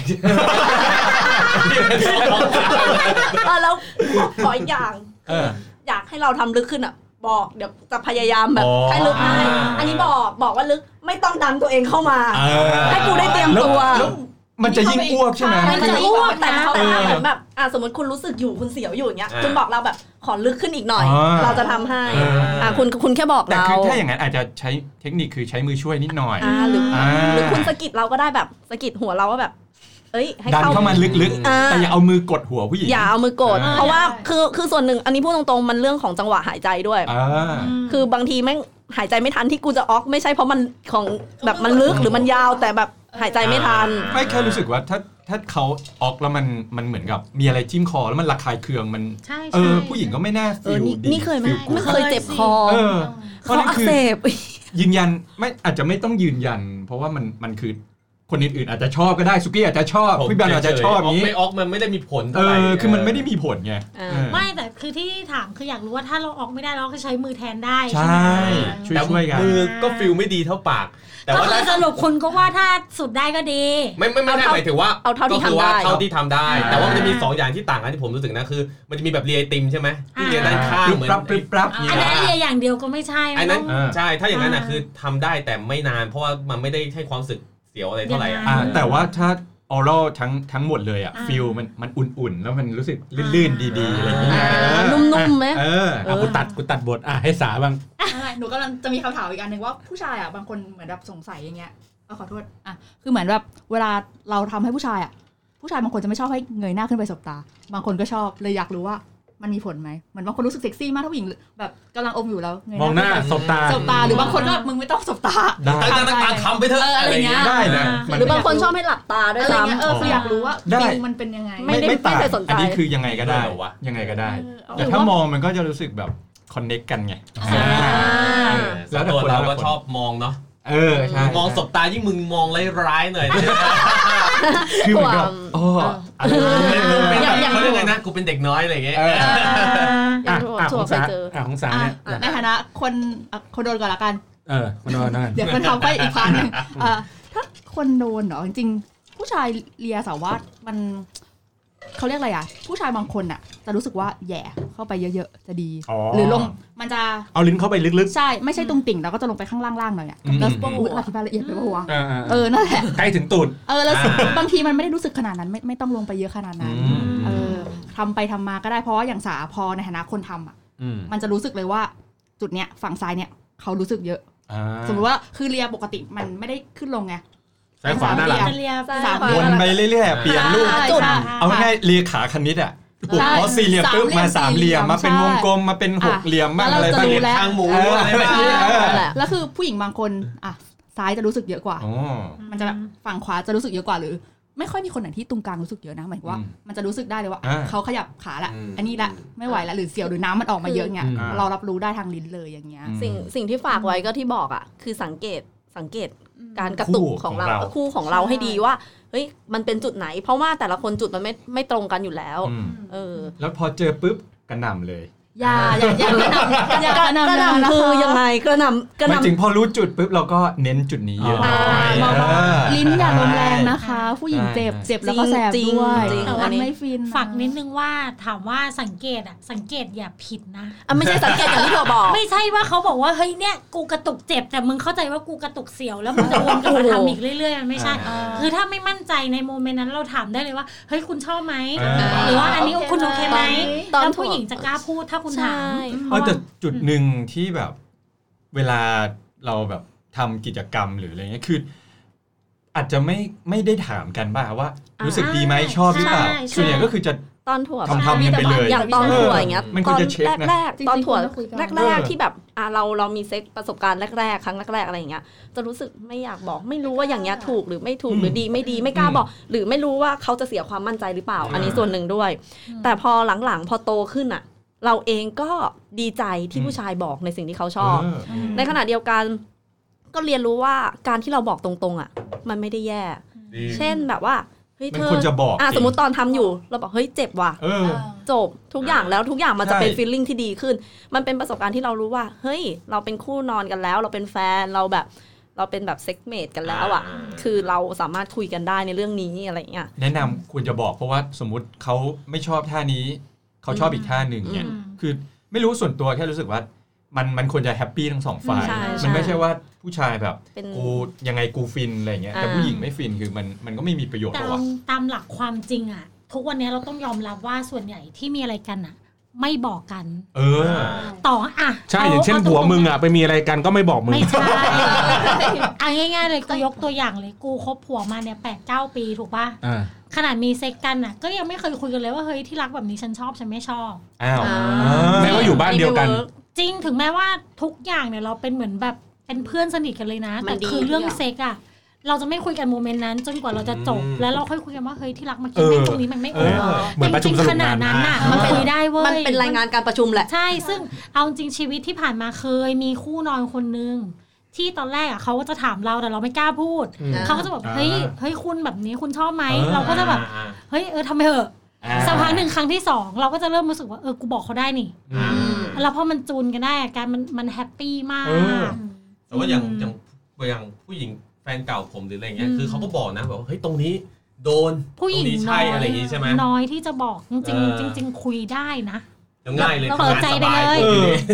เออแล้วขอขออีกอย่างเอออยากให้เราทำลึกขึ้นอะ บอกเดี๋ยวจะพยายามแบบอ๋อให้ลึกให้อ่าอันนี้บอกบอกว่าลึกไม่ต้องดันตัวเองเข้ามาเออให้กูได้เตรียมตัวแล้ว มันจะยิ่งอ้วกใช่ไหมมันจะอ้วกแต่เขาเออเหมือนแบบอะสมมติคุณรู้สึกอยู่คุณเสียวอยู่อย่างเงี้ยอ่าคุณบอกเราแบบขอลึกขึ้นอีกหน่อยอ่าเราจะทำให้เอออ่อะคุณคุณแค่บอกแต่เราคือถ้าอย่างนั้นอาจจะใช้เทคนิคคือใช้มือช่วยนิดหน่อยอ่าหรืออาหรือคุณสะกิดเราก็ได้แบบสะกิดหัวเราว่าแบบเอ้ยให้ดันเข้าเข้ามาลึกอ่าๆแต่อย่าเอามือกดหัวผู้หญิง อย่าเอามือกดอ่าเพราะว่าคือคือส่วนหนึ่งอันนี้พูดตรงๆ มันเรื่องของจังหวะหายใจด้วยอ่าคือบางทีแม่งหายใจไม่ทันที่กูจะออกไม่ใช่เพราะมันของแบบมันลึกหรือมันยาวแต่แบบ หายใจไม่ทัน ไม่แค่รู้สึกว่าถ้าถ้าเขาออกแล้วมันมันเหมือนกับ มีอะไรจิ้มคอแล้วมันระคายเคืองมันใช่เอใช่อผู้หญิงก็ไม่น่าเอฟิอลนี่ดีนี่เคยไหมฟีลกู๊ดไม่เคยเจ็บคอเออเขาอักเสบยืนยันไม่อาจจะไม่ต้องยืนยัน เพราะว่ามันมันคือ คนอื่นๆอาจจะชอบก็ได้สุกี้อาจจะชอบผมพี่แบนอาจจะชอบอย่างนี้นี้ไม่ออกมันไม่ได้มีผลเอเท่าไหร่อคือมันไม่ได้มีผลไงอ่าเออไม่แต่คือที่ถามคืออยากรู้ว่าถ้าเราออกไม่ได้เราก็ใช้มือแทนได้ใชใช่ไหม่ช่วยแต่ช่วยกันมือก็ฟิลไม่ดีเท่าปาก แต่ก็ว่าคือถ้าสรุปคุณก็ว่าถ้าสุดได้ก็ดี ไม่ไม่ไม่ได้หมายถึงว่าเอาเท่าที่ก็คือว่าทำได้เท่าที่ทำได้อ่าแต่ว่ามันจะมีสองอย่างที่ต่างกันที่ผมรู้สึกนะคือ มันจะมีแบบเรียไอติมใช่ไหมที่เรียด้านข้างปริบเหมือนปรับปริบปรับอ่าอันนั้นเรียอย่างเดียวก็ไม่ใช่อันนั้นอ่าใช่ถ้าอย่างนั้นอะอ่าคือทำได้แต่ไม่นาน เพราะว่ามันไม่ได้ให้ความรู้สึก เสียวอะไรเท่าไหร่อะ อ่าแต่ว่าถ้าออรัลทั้งทั้งหมดเลยอะอ่า ฟิลมันมันอุ่นๆ แล้วมันรู้สึกลื่นๆ ดีๆ อะไรอย่างเงี้ยอ่านุ่มๆไหม เอออะกูตัดกูตัดบทอะให้สาบ้างใช่หนูกำลังจะมีคำถามอีกอันหนึ่งว่าผู้ชายอะบางคนเหมือนแบบสงสัยอย่างเงี้ยเอาขอโทษอะคือเหมือนแบบเวลาเราทำให้ผู้ชายอะ ผู้ชายบางคนจะไม่ชอบให้เงยหน้าขึ้นไปสบตา บางคนก็ชอบเลยอยากรู้ว่า มันมีผลไหมเหมือนบางคนรู้สึกเซ็กซี่มากถ้าผู้หญิงแบบกำลังอมอยู่แล้วเงยมองหน้าขึ้ไปสบตาสบตาหรือบางคนก็มึงไม่ต้องสบตาได้ตั้งตั้งตั้งทำไปเถอะเอออะไรเงี้ยได้นะมันหรือบางคนชอบให้หลับตาด้วยอะไรซ้เงี้ยเออคืออยากรู้ว่าได้ฟิลมันเป็นยังไง ไม่ได้ต่างเคยสนใจอันนี้คือยังไงก็ได้เหรอวะยังไงก็ได้เออเอาแต่ถ้ามองมันก็จะรู้สึกแบบคอนเน็กกันไงอ่าเออแล้แล้ววแต่ตัวคนเราละก็คนชอบมองเนาะ เออใช่มองสบตายิ่งมึงมองร้ายๆหน่อยคือเหมือนกับความโอ้อะไรอย่างเงี้ยเป็นแบบอย่างเขาเรียกไงนะกูเป็นเด็กน้อยอะไรอย่างเงี้ยเออำอย่าอะงที่อะถั่ขวองเคสายเจออะของสาอะเนี่ยในฐานะคนอะคนโดนก่อนละกันเออมานอนนั่นเดี๋ยวคนทำก็อีกพันหนึ่งอะถ้าคนโดนเหรอจริงๆผู้ชายเลียสาวาสมัน เขาเรียกอะไรอะ ผู้ชายบางคนอะ จะรู้สึกว่าแหย่เข้าไปเยอะๆ จะดีอ๋อหรือลงมันจะเอาลิ้นเข้าไปลึกใช่ ไม่ใช่ตรงติ่งแล้วก็จะลงไปข้างล่างๆหน่อยอะอืมแล้วอืมอุ๊ยอธิบายละเอียดไปปะวะๆเออเออเออนั่นแหละใกล้ถึงตูดเออแล้วอ่าบางทีมันไม่ได้รู้สึกขนาดนั้นไม่ไม่ต้องลงไปเยอะขนาดนั้นอืมเออทำไปทำมาก็ได้เพราะว่าอย่างสาพอในฐานะคนทำอะอืมมันจะรู้สึกเลยว่าจุดเนี้ยฝั่งซ้ายเนี่ยเขารู้สึกเยอะอ่าสมมติว่าคือเลียปกติมันไม่ได้ขึ้นลงไง ซ้ายขวาหน้าหลังจะเรียซ้ายสามขวาวนไปเรื่อยๆ เปลี่ยนรูปใช่จุดใช่เอาง่ายๆเรียขาคณิตอะใช่พอสี่เหลี่ยมปุ๊บมาสามเหลี่ยมมาเป็นวงกลมมาเป็นหกอะเหลี่ยมบ้างแล้วอะไรเราจะบ้างรู้เนี่ยแล้วทางหมูเอออะไรแบบเอนี้อนั่นแหละแล้วคือผู้หญิงบางคนอะซ้ายจะรู้สึกเยอะกว่าอ๋อมันจะแบบฝั่งขวาจะรู้สึกเยอะกว่าหรือ ไม่ค่อยมีคนไหนที่ตรงกลางรู้สึกเยอะนะหมายถึงว่าอืมมันจะรู้สึกได้เลยว่าอ่าเขาขยับขาละอืมอันนี้ละไม่ไหวละหรือเสียวหรือน้ำมันออกมาเยอะเงี้ยอืมเรารับรู้ได้ทางลิ้นเลยอย่างเงี้ยอืมสิ่งสิ่งที่ฝากไว้ก็ที่บอกอะคือสังเกตสังเกต การกระตุกคู่ของเราของเราคู่ของเราให้ดีว่าเฮ้ยมันเป็นจุดไหน เพราะว่าแต่ละคนจุดมันไม่ไม่ตรงกันอยู่แล้วอืมเออแล้วพอเจอปุ๊บกระหน่ำเลย อย่าอย่าอย่ากระหน่ำอย่ากระหน่ำกระหนะน่ำคือยังไงกระหน่ำกระหไม่ถึงน่ำพอรู้จุดปุ๊บเราก็เน้นจุดนี้เยอะหน่อยอ่าเออลิ้นอย่าลมแรงนะคะ ผู้หญิงเจ็บใช่เจ็บแล้วก็แสบจริงด้วยจริงแต่อัมันนนี้ไม่ฟินฝากนิดนึงว่าถามว่าสังเกตอะสังเกตอย่าผิดนะอะไม่ใช่สังเกตอย่างที่ถั่วบอก ไม่ใช่ว่าเขาบอกว่าเฮ้ยเนี่ยกูกระตุกเจ็บแต่มึงเข้าใจว่ากูกระตุกเสียวแล้วมึงจะวนกลับมาทำอีกเรื่อยๆมันไม่ใช่อ่าคือถ้าไม่มั่นใจใน moment นั้นเราถามได้เลยว่าเฮ้ยคุณชอบไหมอ่าหรือว่าอันนี้คุณโอเคไหมตอนแล้วถั่วผู้หญิงจะกล้าพูดถ้าคุณถามใช่เออแต่จุดหนึ่งที่แบบเวลาเราแบบทำกิจกรรมหรืออะไรเงี้ยคือ อาจจะไม่ไม่ได้ถามกันบ้างว่าอ่ารู้รู้สึกดีไหมชอบหรือเปล่าใช่ใช่ส่วนใหญ่ก็คือจะตอนถั่วทำทำกันไปเลยอย่างตอนถั่วอย่างเงี้ยมันคตวอรนจะเช็คนะแรกจริงๆๆตอนถั่วควรจะคุยกันแรกๆที่แบบอะเราเรามีเซ็กประสบการณ์แรกๆ ครั้งแรกๆอะไรอย่างเงี้ยจะรู้สึกไม่อยากบอกไม่รู้ว่าอย่างเงี้ยถูกหรือไม่ถูกอืมหรือดีไม่ดีไม่กล้าอืมบอก หรือไม่รู้ว่าเขาจะเสียความมั่นใจหรือเปล่า อันนี้ส่วนหนึ่งด้วย แต่พอหลังๆพอโตขึ้นอะ เราเองก็ดีใจที่ผู้ชายบอกในสิ่งที่เขาชอบเออในขณะเดียวกันก็เรียนรู้ว่าการที่เราบอกตรงๆ อะ มันไม่ได้แย่ดีเช่นแบบว่าเฮ้ยมันเธอควรจะบอกอะสิสมมติตอนทำอยู่ เราบอกเฮ้ยเจ็บว่ะเออจบทุกอย่างแล้วทุกอย่างมันจะใช่เป็น feeling ที่ดีขึ้น มันเป็นประสบการณ์ที่เรารู้ว่า เฮ้ย เราเป็นคู่นอนกันแล้ว เราเป็นแฟนเราแบบเราเป็นแบบ sex mate กันแล้วอะอ่าคือเราสามารถคุยกันได้ในเรื่องนี้อะไรอย่างเงี้ยแนะนำควรจะบอกเพราะว่าสมมุติเขาไม่ชอบท่านี้ เขาชอบอีกท่าหนึ่งเนี่ยอืมคือไม่รู้ส่วนตัวแค่รู้สึกว่ามันมันควรจะแฮปปี้ทั้งสองฝ่ายใช่ใช่มันไม่ใช่ว่าผู้ชายแบบเป็นกูยังไงกูฟินอะไรเงี้ยแต่อ่าผู้หญิงไม่ฟินคือมันมันก็ไม่มีประโยชน์แต่หรอกวะตามหลักความจริงอะทุกวันนี้เราต้องยอมรับว่าส่วนใหญ่ที่มีอะไรกันอะ ไม่บอกกัน เออ ต่ออะใช่อย่างเช่นผัวมึงอะไปมีอะไรกันก็ไม่บอกมึง ไม่ใช่เอาง่ายๆเลยกูยกตัวอย่างเลยกูคบผัวมาเนี่ยแปดเก้าปีถูกป่ะอ่าขนาดมีเซ็กกันอะก็ยังไม่เคยคุยกันเลยว่าเฮ้ยที่รักแบบนี้ฉันชอบฉันไม่ชอบอ้าวอ่าแม้ว่าอยู่บ้านเดียวกันไม่วิร์จริงถึงแม้ว่าทุกอย่างเนี่ยเราเป็นเหมือนแบบเป็นเพื่อนสนิทกันเลยนะมัแต่นดีคือเรื่องทุกอย่างเซ็กอะ เราจะไม่คุยกันโมเมนต์นั้น จนกว่าเราจะจบอืมแล้วเราค่อยคุยกันว่าเฮ้ยที่รักเมากินเออแม่งตรงนี้มันไม่เอโออเคเหมือนประชุมสรุปขนางาดนนั้นอะอ่ามัมันคุยได้เว้ยมันเป็นรายงานการประชุมแหละใช่ ซึ่งเอาจริงชีวิตที่ผ่านมาเคยมีคู่นอนคนนึงที่ตอนแรกอะเขาก็จะถามเราแต่เราไม่กล้าพูดอืมเขาก็จะแบบอ่าเฮ้ยเฮ้ยคุณแบบนี้คุณชอบไหมเออเราก็จะแบบอ่าเฮ้ยเออทำไปเถอะอ่าสักพักหนึ่งครั้งที่สองเราก็จะเริ่มรู้สึกว่าเออกูบอกเขาได้นี่อืมแล้วพอมันจูนกันได้อาการมันมันแฮปปี้มากเออแต่ว่าอย่างอืมอย่างอย่างผู้หญิง แฟนเก่าผมหรืออะไรเงี้ยอืมคือเขาก็บอกนะแบบว่าเฮ้ยตรงนี้โดนผู้หญิงตรงนี้น้ใช่อยอะไรอย่างงี้ใช่ไหมน้อยที่จะบอกจริงเออๆจริงๆคุยได้นะแล้วง่ายเลยเราเปิดใจไปเลย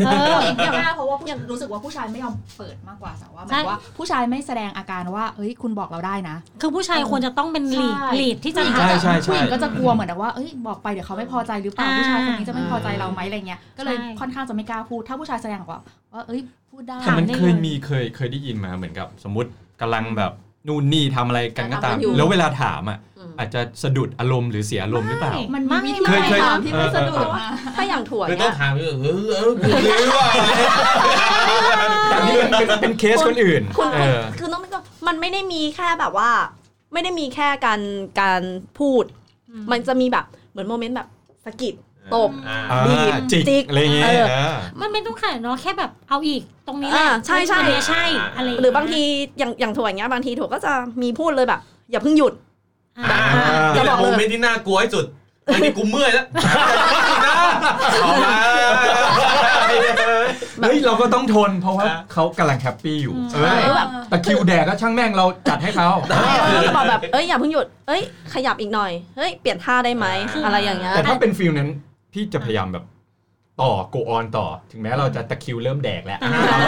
ทำงานสบาเออเอออย่างหน้าเพราะว่าผู้รู้สึกว่าผู้ชายไม่ยอมเปิดมากกว่าแต่ว่าหมายใช่ถึงว่าผู้ชายไม่แสดงอาการว่าเอ้ยคุณบอกเราได้นะ คือผู้ชายควรจะต้องเป็นลีดใช่ลีดที่จะผู้หญิงถาก็มจะใช่ใช่ผู้หญิงก็จะกลัวเหมือนกับว่าเอ้ยบอกไปเดี๋ยวเขาไม่พอใจหรือเปล่าอ่าผู้ชายคนนี้จะไม่พอใจเราไหมอะไรเงี้ยก็เลยใช่ค่อนข้างจะไม่กล้าพูดถ้าผู้ชายแสดงออกว่าว่าเอ้ยพูดได้แต่มันได้เคยเลยมีเคยเคยได้ยินมาเหมือนกับสมมติ กำลังแบบนู่นนี่ทำอะไรกันก็ตามทำกันอยู่แล้วเวลาถามอะอืมอาจจะสะดุดอารมณ์หรือเสียอารมณ์หรือเปล่า มันมีวิธีเคยเคยถามที่ไม่สะดุดเออนะถ้าอย่างถั่วคือต้เนี่องยถามว่าเออเออกูรู้ว่าแต่นี่เป็นเป็นเป็นเคสคนอื่นคุณเออคือต้องไม่ต้องมันไม่ได้มีแค่แบบว่า ไม่ได้มีแค่การการพูด มันจะมีแบบเหมือน moment แบบสะกิด ตบอ่าอ่าบีบจิกจิกอะไรอย่างเงี้ยเออเออมันไม่ต้องขนาดเนาะแค่แบบเอาอีกตรงนี้แหอ่าละใช่ใช่ตรงนี้ใช่อะไรย่เยหรือบางทีอย่างอย่างถั่วอย่างเงี้ยบางทีถั่วก็จะมีพูดเลยแบบ อย่าเพิ่งหยุดอ่าอ่าจะนี่แหบละอกโมเลย moment ที่น่ากลัวที่สุดอันนี้กูเมื่อยแล้วเอาละเฮ้ยเราก็ต้องทนเพราะว่าเขากำลัง happy อยู่เออใช่แบบตะคริวแดกก็ช่างแม่งเราจัดให้เขาจะบอกแบบเอ้ยอย่าเพิ่งหยุดเอ้ยขยับอีกหน่อยเฮ้ยเปลี่ยนท่าได้ไหมอะไรอย่างเงี้ยแต่ถ้าเป็น feel นั้น พี่จะพยายามแบบต่อโกออนต่อ ถึงแม้เราจะตะคริวเริ่มแดกแล้ว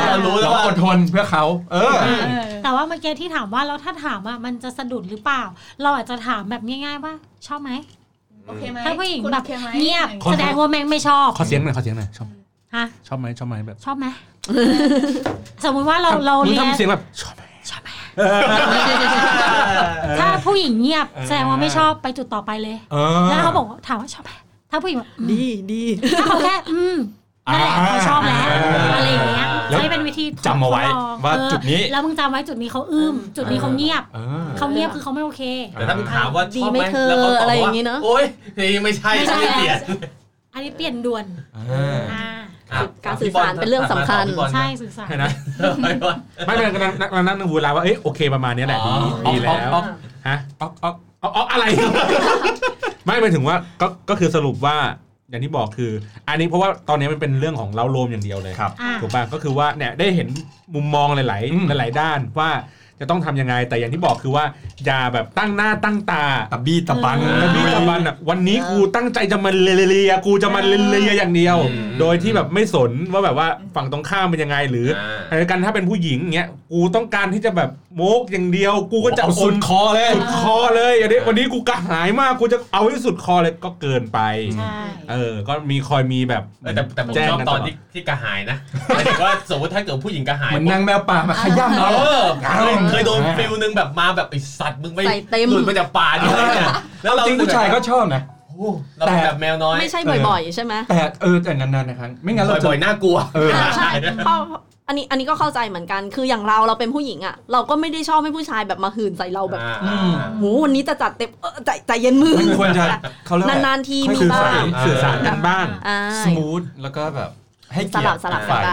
เรารู้แล้วเราว่าอดทนเพื่อเขาเออ แต่ว่าเมื่อกี้ที่ถามว่าแล้วถ้าถามว่ามันจะสะดุดหรือเปล่า เราอาจจะถามแบบง่ายๆว่า ชอบไหมโอเคไหมถ้าผู้หญิงคุณแบบโอคไหมเงียบขอแสดงว่าแม่งไม่ชอบขอเสียงหน่อยขอเสียงหน่อยชอบฮะชอบไหมชอบไหมแบบ ชอบไหมสมมุติว่าเราเรามึงเรียนทำเสียงแบบชอบไหมชอบไหมถ้าผู้หญิงเงียบแสดงว่าไม่ชอบไปจุดต่อไปเลยเออแล้วเขาบอกว่าถามว่าชอบไหม ถ้าผู้หญิงแบบอืมดีดีถ้าเขาแค่อืมนั่นแหละเขาชอบแล้วอะไรอย่างเงี้ยแล้วใช้เป็นวิธีจำเอาไว้ทดลองว่าเออจุดนี้แล้วมึงจำไว้จุดนี้เขาอึ้มจุดนี้เขาเงียบเออเขาเงียบคือเขาไม่โอเค แต่ถ้ามึงถามว่าชดีอบไหไหมมเธอแล้วเขาตอบอะไรอย่าว่างงี้เนอะโอ๊ยเฮ้ยไม่ใช่ไม่ใช่ไม่เปลี่ยนอันนี้เปลี่ยนด่วนอ่าอ่าอะการสื่อสารเป็นเรื่องสำคัญพี่บอลใช่สื่อสารใช่นะพี่บอลไม่เป็นกำลังกำลังนั่งนึกเวลาว่าเอ๊ะโอเคประมาณนี้แหละอ๋อดีดีแล้วอ๊อกฮะอ๊อกอ๊อกอ๊อกอ๊อกอะไร ไม่หมายถึงว่าก็ก็คือสรุปว่าอย่างที่บอกคือ อันนี้เพราะว่าตอนนี้มันเป็นเรื่องของเล้าโลมอย่างเดียวเลยครับอ่าถูกป่ะก็คือว่าเนี่ยได้เห็นมุมมองหลายอืมๆหลาย ๆ ด้านว่า จะต้องทำยังไง แต่อย่างที่บอกคือว่าอย่าแบบตั้งหน้าตั้งตาตะบี้ตะบันตะบี้ตะบันอะวันนี้กูตั้งใจจะมาเลียๆกูจะมาเลียๆอย่างเดียวอืมโดยที่แบบไม่สนว่าแบบว่าฝั่งตรงข้ามเป็นยังไงหรืออ่าอะไรกันถ้าเป็นผู้หญิงเงี้ยกูต้องการที่จะแบบโมกอย่างเดียว กูก็จะเอาสุดคอเลยสุดคอเลยอย่างนี้วันนี้กูกระหายมากกูจะเอาให้สุดคอเลยก็เกินไปใช่เออก็มีคอยมีแบบแต่แต่แต่ผมแจ้งชอบกันตตอลนอดที่ที่กระหายนะหมายถึงว่าสมมติถ้าเกิดผู้หญิงกระหายเหมือนนางแมวป่ามาขย้ำเอเราอเคยเคยโดนฟิลนึงแบบมาแบบไอสัตว์มึงไม่ใส่เต็มหลุดมาจากป่าเนี่ยแล้วเราจริงผู้ชายก็ชอบนะโอ้โหเราเป็นแบบแมวน้อยไม่ใช่บ่อยๆ ใช่ไหมแต่เออแต่นานๆนะครับไม่งั้นเราจะบ่อยๆน่ากลัวเอออ่าใช่เพราะอันนี้อันนี้ก็เข้าใจเหมือนกันคืออย่างเราเราเป็นผู้หญิงอะ เราก็ไม่ได้ชอบให้ผู้ชายแบบมาหื่นใส่เราแบบอ่าอืมโหวันนี้จะจัดเต็มเออใจใจเย็นมือมันควรจะเขาเรียกว่านานๆทีค่อยมีสื่อบ้าสารงสื่อสารกันบ้างอ่าสมูทแล้วก็แบบ ให้สเกียรลับติสลับฝ่ายไป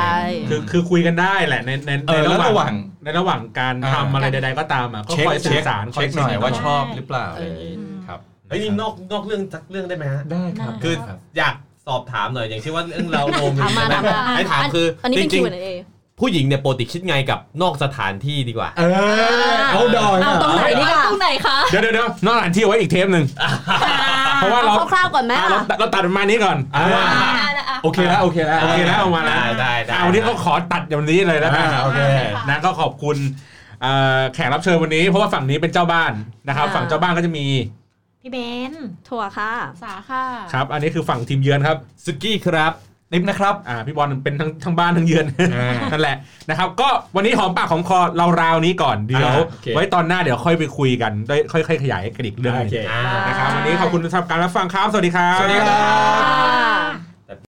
หนึ่ง คือคือคุยกันได้แหละในในเอในอแล้วระระหหว่าว่างงในระหว่างการอ่า ทำอะไรใดๆก็ตามอะก็เช็คคอยสื่เช็อคสารเช็คหน่อยว่าชอบหรือเปล่าเออครับเฮ้ยนี่นอกนอกเรื่องสักเรื่องได้ไหมฮะ ได้ครับคือ รับ อยากสอบถามหน่อยอย่างเช่นว่าเรื่องเราโรมถามมาใช่ไหถามมาให้ถามคืออันนี้จเป็นริง Q&A ๆผู้หญิงเนี่ยปกติคิดไงกับนอกสถานที่ดีกว่า เออเอาดอยเอาตรงไหนดีกว่า ตรงไหนคะ เดี๋ยวเดี๋ยวเดี๋ยวนอกสถานที่ไว้อีกเทปหนึ่ง เพราะว่าเราเอาคร่าวๆก่อนไหมอะเราอะเราตัดประมาณนี้ก่อนอ่าโอเคแล้วโอเคแล้วโอเคแล้วเอามาแล้วได้ได้ได้อะวันนี้ก็ขอตัดอย่างนี้เลยแล้วกันอ่าโอเคนะก็ขอบคุณเอ่อแขกรับเชิญวันนี้เพราะว่าฝั่งนี้เป็นเจ้าบ้านนะครับอ่าฝั่งเจ้าบ้านก็จะมีพี่เบนถั่วค่ะ สาค่ะ ครับ อันนี้คือฝั่งทีมเยือนครับสุกี้ครับ ติ๊บนะครับอ่าพี่บอลเป็นทั้งทั้งบ้านทั้งเยือนอ่านั่นแหละนะครับก็วันนี้หอมปากหอมคอเราราวนี้ก่อนเดี๋ยวอ่าโอเคไว้ตอนหน้าเดี๋ยวค่อยไปคุยกันได้ค่อยๆขยายกันอีกเรื่องหโอนึงเคอ่านะครับวันนี้ขอบคุณสำหรับการรับฟังครับสวัสดีครับสวัสดีครับค่ะ